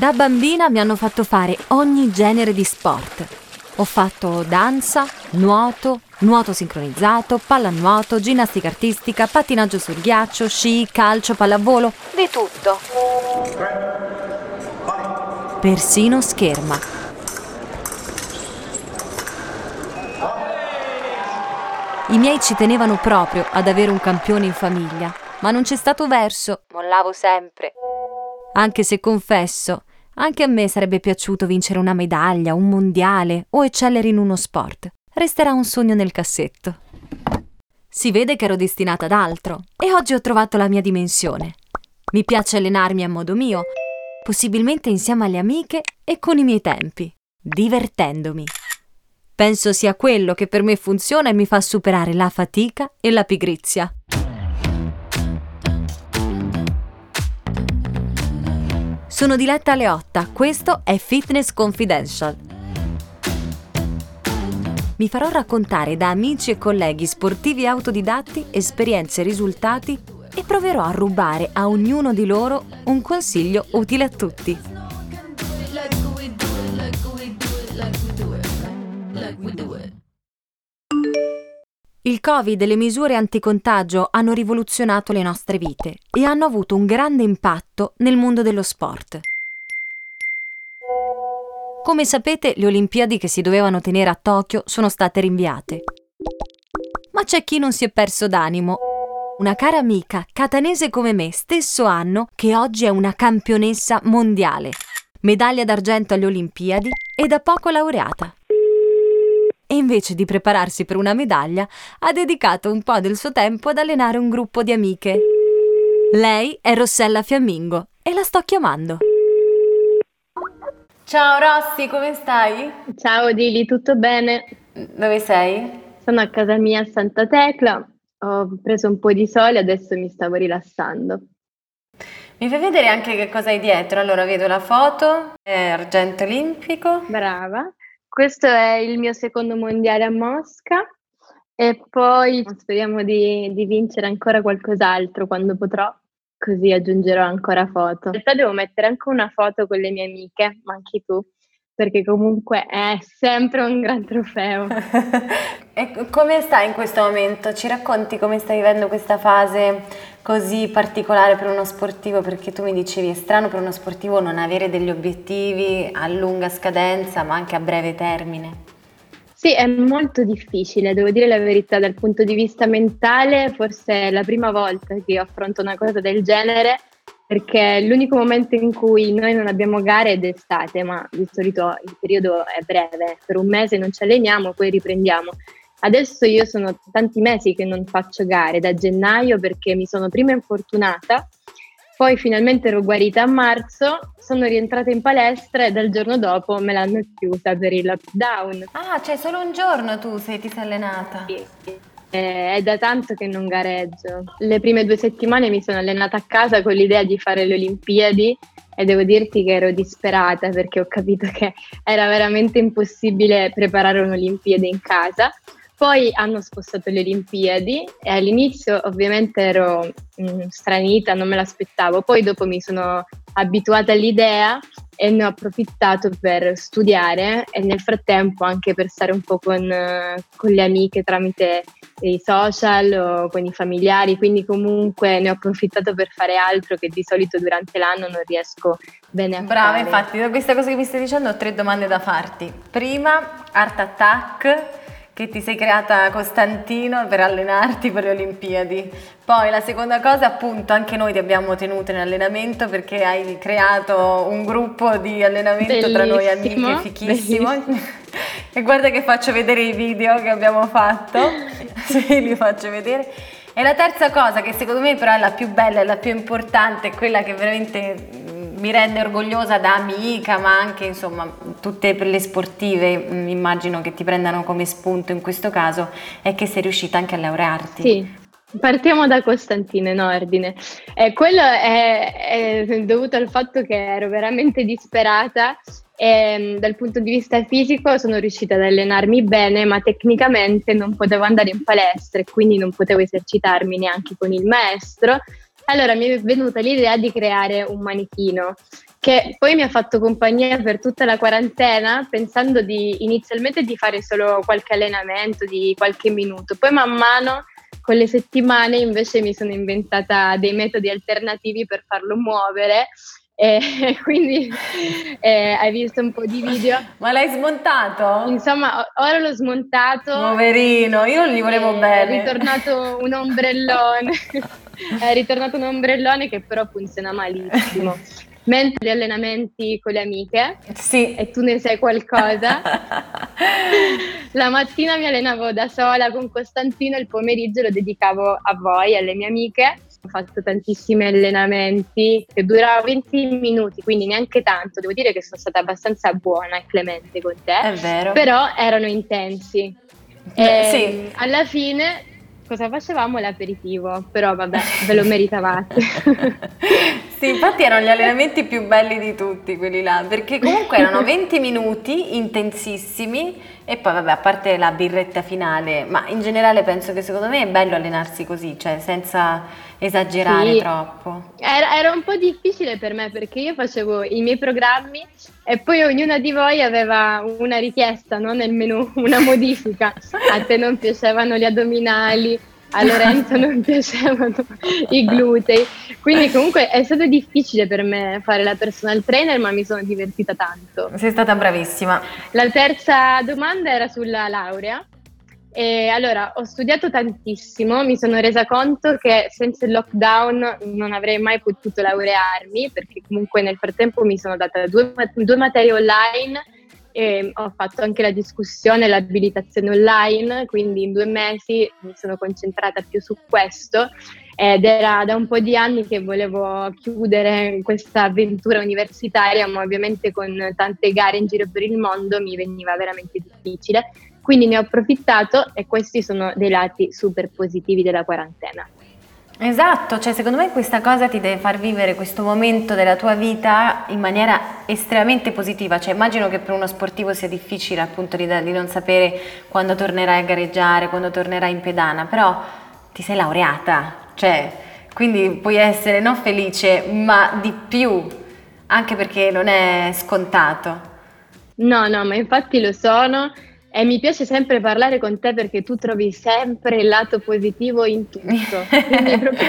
Da bambina mi hanno fatto fare ogni genere di sport. Ho fatto danza, nuoto, nuoto sincronizzato, pallanuoto, ginnastica artistica, pattinaggio sul ghiaccio, sci, calcio, pallavolo, di tutto. Persino scherma. I miei ci tenevano proprio ad avere un campione in famiglia, ma non c'è stato verso, mollavo sempre. Anche se confesso, anche a me sarebbe piaciuto vincere una medaglia, un mondiale o eccellere in uno sport. Resterà un sogno nel cassetto. Si vede che ero destinata ad altro e oggi ho trovato la mia dimensione. Mi piace allenarmi a modo mio, possibilmente insieme alle amiche e con i miei tempi, divertendomi. Penso sia quello che per me funziona e mi fa superare la fatica e la pigrizia. Sono Diletta Leotta, questo è Fitness Confidential. Mi farò raccontare da amici e colleghi sportivi autodidatti esperienze e risultati e proverò a rubare a ognuno di loro un consiglio utile a tutti. Il Covid e le misure anticontagio hanno rivoluzionato le nostre vite e hanno avuto un grande impatto nel mondo dello sport. Come sapete, le Olimpiadi che si dovevano tenere a Tokyo sono state rinviate. Ma c'è chi non si è perso d'animo. Una cara amica, catanese come me, stesso anno, che oggi è una campionessa mondiale. Medaglia d'argento alle Olimpiadi e da poco laureata e invece di prepararsi per una medaglia ha dedicato un po' del suo tempo ad allenare un gruppo di amiche. Lei è Rossella Fiammingo e la sto chiamando. Ciao Rossi, come stai? Ciao Dili, tutto bene? Dove sei? Sono a casa mia a Santa Tecla, ho preso un po' di sole, adesso mi stavo rilassando. Mi fai vedere anche che cosa hai dietro? Allora vedo la foto, è argento olimpico. Brava. Questo è il mio secondo mondiale a Mosca e poi speriamo di, di vincere ancora qualcos'altro quando potrò, così aggiungerò ancora foto. In realtà devo mettere anche una foto con le mie amiche, ma anche tu, perché comunque è sempre un gran trofeo. e come stai in questo momento? Ci racconti come stai vivendo questa fase così particolare per uno sportivo? Perché tu mi dicevi è strano per uno sportivo non avere degli obiettivi a lunga scadenza, ma anche a breve termine. Sì, è molto difficile, devo dire la verità, dal punto di vista mentale, forse è la prima volta che affronto una cosa del genere perché l'unico momento in cui noi non abbiamo gare è d'estate, ma di solito il periodo è breve, per un mese non ci alleniamo, poi riprendiamo. Adesso io sono tanti mesi che non faccio gare, da gennaio perché mi sono prima infortunata, poi finalmente ero guarita a marzo, sono rientrata in palestra e dal giorno dopo me l'hanno chiusa per il lockdown. Ah, cioè solo un giorno tu sei, ti sei allenata? Sì. Eh, è da tanto che non gareggio. Le prime due settimane mi sono allenata a casa con l'idea di fare le Olimpiadi e devo dirti che ero disperata perché ho capito che era veramente impossibile preparare un'Olimpiade in casa. Poi hanno spostato le Olimpiadi e all'inizio ovviamente ero mh, mm, stranita, non me l'aspettavo, poi dopo mi sono abituata all'idea e ne ho approfittato per studiare e nel frattempo anche per stare un po' con, con le amiche tramite i social o con i familiari, quindi comunque ne ho approfittato per fare altro che di solito durante l'anno non riesco bene a Brava, fare. Brava, infatti da questa cosa che mi stai dicendo ho tre domande da farti. Prima, Art Attack che ti sei creata Costantino per allenarti per le Olimpiadi. Poi la seconda cosa, appunto, anche noi ti abbiamo tenuto in allenamento perché hai creato un gruppo di allenamento bellissimo, tra noi amiche, fichissimo. e guarda che faccio vedere i video che abbiamo fatto, sì, li faccio vedere. E la terza cosa, che secondo me però è la più bella e la più importante, è quella che veramente mi rende orgogliosa da amica, ma anche insomma tutte le sportive mm, immagino che ti prendano come spunto in questo caso, è che sei riuscita anche a laurearti. Sì. Partiamo da Costantino in ordine. Eh, quello è, è, dovuto al fatto che ero veramente disperata e ehm, dal punto di vista fisico sono riuscita ad allenarmi bene, ma tecnicamente non potevo andare in palestra e quindi non potevo esercitarmi neanche con il maestro. Allora mi è venuta l'idea di creare un manichino che poi mi ha fatto compagnia per tutta la quarantena pensando di inizialmente di fare solo qualche allenamento di qualche minuto, poi man mano con le settimane invece mi sono inventata dei metodi alternativi per farlo muovere e quindi eh, hai visto un po' di video. Ma l'hai smontato? Insomma, ora l'ho smontato. Poverino, io non gli volevo bene. È ritornato un ombrellone. è ritornato un ombrellone che però funziona malissimo. Mentre gli allenamenti con le amiche, sì. e tu ne sai qualcosa, la mattina mi allenavo da sola con Costantino, il pomeriggio lo dedicavo a voi, alle mie amiche ho fatto tantissimi allenamenti che duravano 20 minuti, quindi neanche tanto. Devo dire che sono stata abbastanza buona e clemente con te. È vero. Però erano intensi. Eh, sì. Alla fine cosa facevamo? L'aperitivo, però vabbè, ve lo meritavate. sì, infatti erano gli allenamenti più belli di tutti quelli là, perché comunque erano 20 minuti intensissimi e poi vabbè, a parte la birretta finale, ma in generale penso che secondo me è bello allenarsi così, cioè senza esagerare sì. troppo. Era, era, un po' difficile per me perché io facevo i miei programmi e poi ognuna di voi aveva una richiesta no? nel menu, una modifica. A te non piacevano gli addominali, a Lorenzo non piacevano i glutei. Quindi comunque è stato difficile per me fare la personal trainer, ma mi sono divertita tanto. Sei stata bravissima. La terza domanda era sulla laurea. E allora, ho studiato tantissimo, mi sono resa conto che senza il lockdown non avrei mai potuto laurearmi, perché comunque nel frattempo mi sono data due, due materie online e ho fatto anche la discussione e l'abilitazione online, quindi in due mesi mi sono concentrata più su questo ed era da un po' di anni che volevo chiudere questa avventura universitaria, ma ovviamente con tante gare in giro per il mondo mi veniva veramente difficile. Quindi ne ho approfittato e questi sono dei lati super positivi della quarantena. Esatto, cioè secondo me questa cosa ti deve far vivere questo momento della tua vita in maniera estremamente positiva, cioè immagino che per uno sportivo sia difficile appunto di, di non sapere quando tornerai a gareggiare, quando tornerai in pedana, però ti sei laureata, cioè quindi puoi essere non felice ma di più, anche perché non è scontato. No, no, ma infatti lo sono e mi piace sempre parlare con te perché tu trovi sempre il lato positivo in tutto. Quindi proprio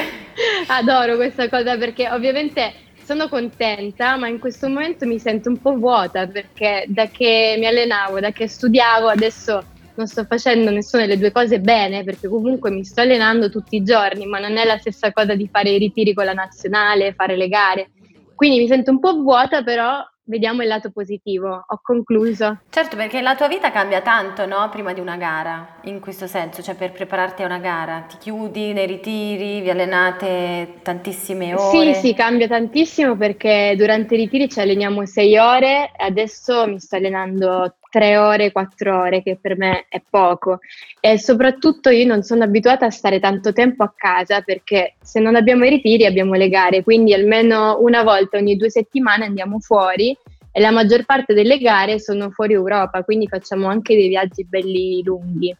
adoro questa cosa perché ovviamente sono contenta, ma in questo momento mi sento un po' vuota perché da che mi allenavo, da che studiavo, adesso non sto facendo nessuna delle due cose bene perché comunque mi sto allenando tutti i giorni, ma non è la stessa cosa di fare i ritiri con la nazionale, fare le gare. Quindi mi sento un po' vuota, però vediamo il lato positivo. Ho concluso. Certo, perché la tua vita cambia tanto, no? Prima di una gara, in questo senso, cioè per prepararti a una gara, ti chiudi nei ritiri, vi allenate tantissime ore. Sì, sì, cambia tantissimo perché durante i ritiri ci alleniamo sei ore, adesso mi sto allenando tre ore, quattro ore, che per me è poco. E soprattutto io non sono abituata a stare tanto tempo a casa perché se non abbiamo i ritiri abbiamo le gare, quindi almeno una volta ogni due settimane andiamo fuori e la maggior parte delle gare sono fuori Europa, quindi facciamo anche dei viaggi belli lunghi.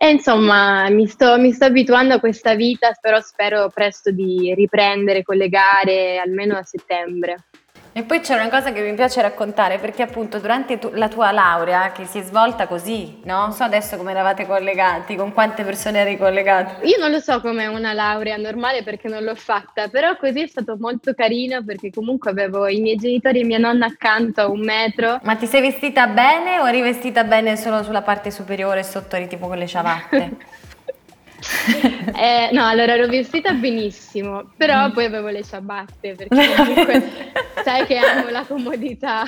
E insomma, mi sto, mi sto abituando a questa vita, però spero presto di riprendere con le gare almeno a settembre. E poi c'è una cosa che mi piace raccontare perché appunto durante tu, la tua laurea che si è svolta così, no? Non so adesso come eravate collegati, con quante persone eri collegato. Io non lo so come una laurea normale perché non l'ho fatta, però così è stato molto carino perché comunque avevo i miei genitori e mia nonna accanto a un metro. Ma ti sei vestita bene o eri vestita bene solo sulla parte superiore e sotto eri tipo con le ciabatte? eh, no, allora ero vestita benissimo, però poi avevo le ciabatte perché comunque sai che amo la comodità.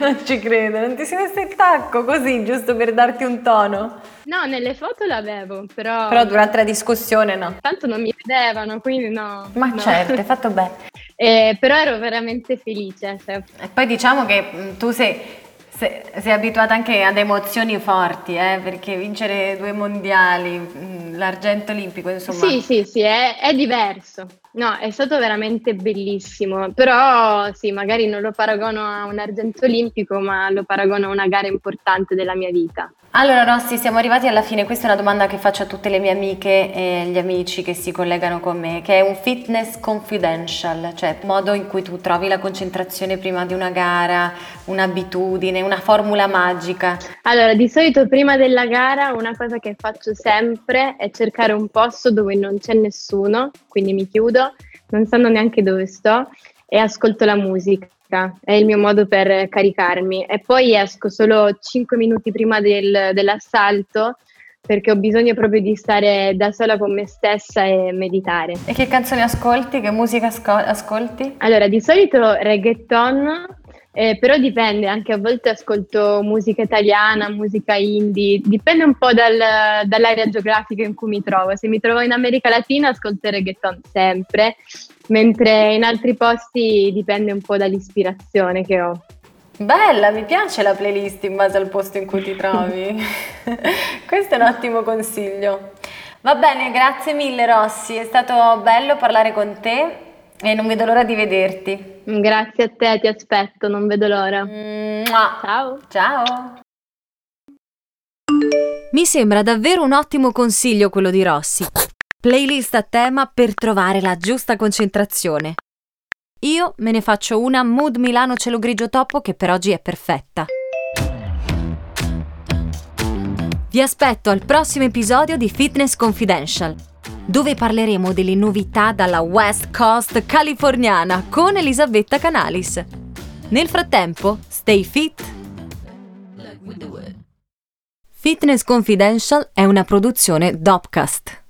non ci credo, non ti sei messo il tacco così, giusto per darti un tono? No, nelle foto l'avevo, però... Però durante la discussione no. Tanto non mi vedevano, quindi no. Ma no. certo, hai fatto bene. Eh, però ero veramente felice. Cioè. E poi diciamo che mm, tu sei sei, sei, abituata anche ad emozioni forti, eh? perché vincere due mondiali, mm, l'argento olimpico, insomma. Sì, sì, sì, è, è diverso. No, è stato veramente bellissimo, però sì, magari non lo paragono a un argento olimpico, ma lo paragono a una gara importante della mia vita. Allora Rossi, siamo arrivati alla fine, questa è una domanda che faccio a tutte le mie amiche e gli amici che si collegano con me, che è un fitness confidential, cioè modo in cui tu trovi la concentrazione prima di una gara, un'abitudine, una formula magica. Allora, di solito prima della gara una cosa che faccio sempre è cercare un posto dove non c'è nessuno, quindi mi chiudo, non sanno neanche dove sto e ascolto la musica è il mio modo per caricarmi e poi esco solo 5 minuti prima del, dell'assalto perché ho bisogno proprio di stare da sola con me stessa e meditare. E che canzoni ascolti? Che musica asco- ascolti? Allora, di solito reggaeton, eh, però dipende, anche a volte ascolto musica italiana, musica indie, dipende un po' dal, dall'area geografica in cui mi trovo. Se mi trovo in America Latina ascolto reggaeton sempre, mentre in altri posti dipende un po' dall'ispirazione che ho. Bella, mi piace la playlist in base al posto in cui ti trovi. Questo è un ottimo consiglio. Va bene, grazie mille Rossi, è stato bello parlare con te e non vedo l'ora di vederti. Grazie a te, ti aspetto, non vedo l'ora. Mua. Ciao. Ciao. Mi sembra davvero un ottimo consiglio quello di Rossi. Playlist a tema per trovare la giusta concentrazione. Io me ne faccio una Mood Milano Cielo Grigio Topo che per oggi è perfetta. Vi aspetto al prossimo episodio di Fitness Confidential, dove parleremo delle novità dalla West Coast californiana con Elisabetta Canalis. Nel frattempo, stay fit! Fitness Confidential è una produzione Dopcast.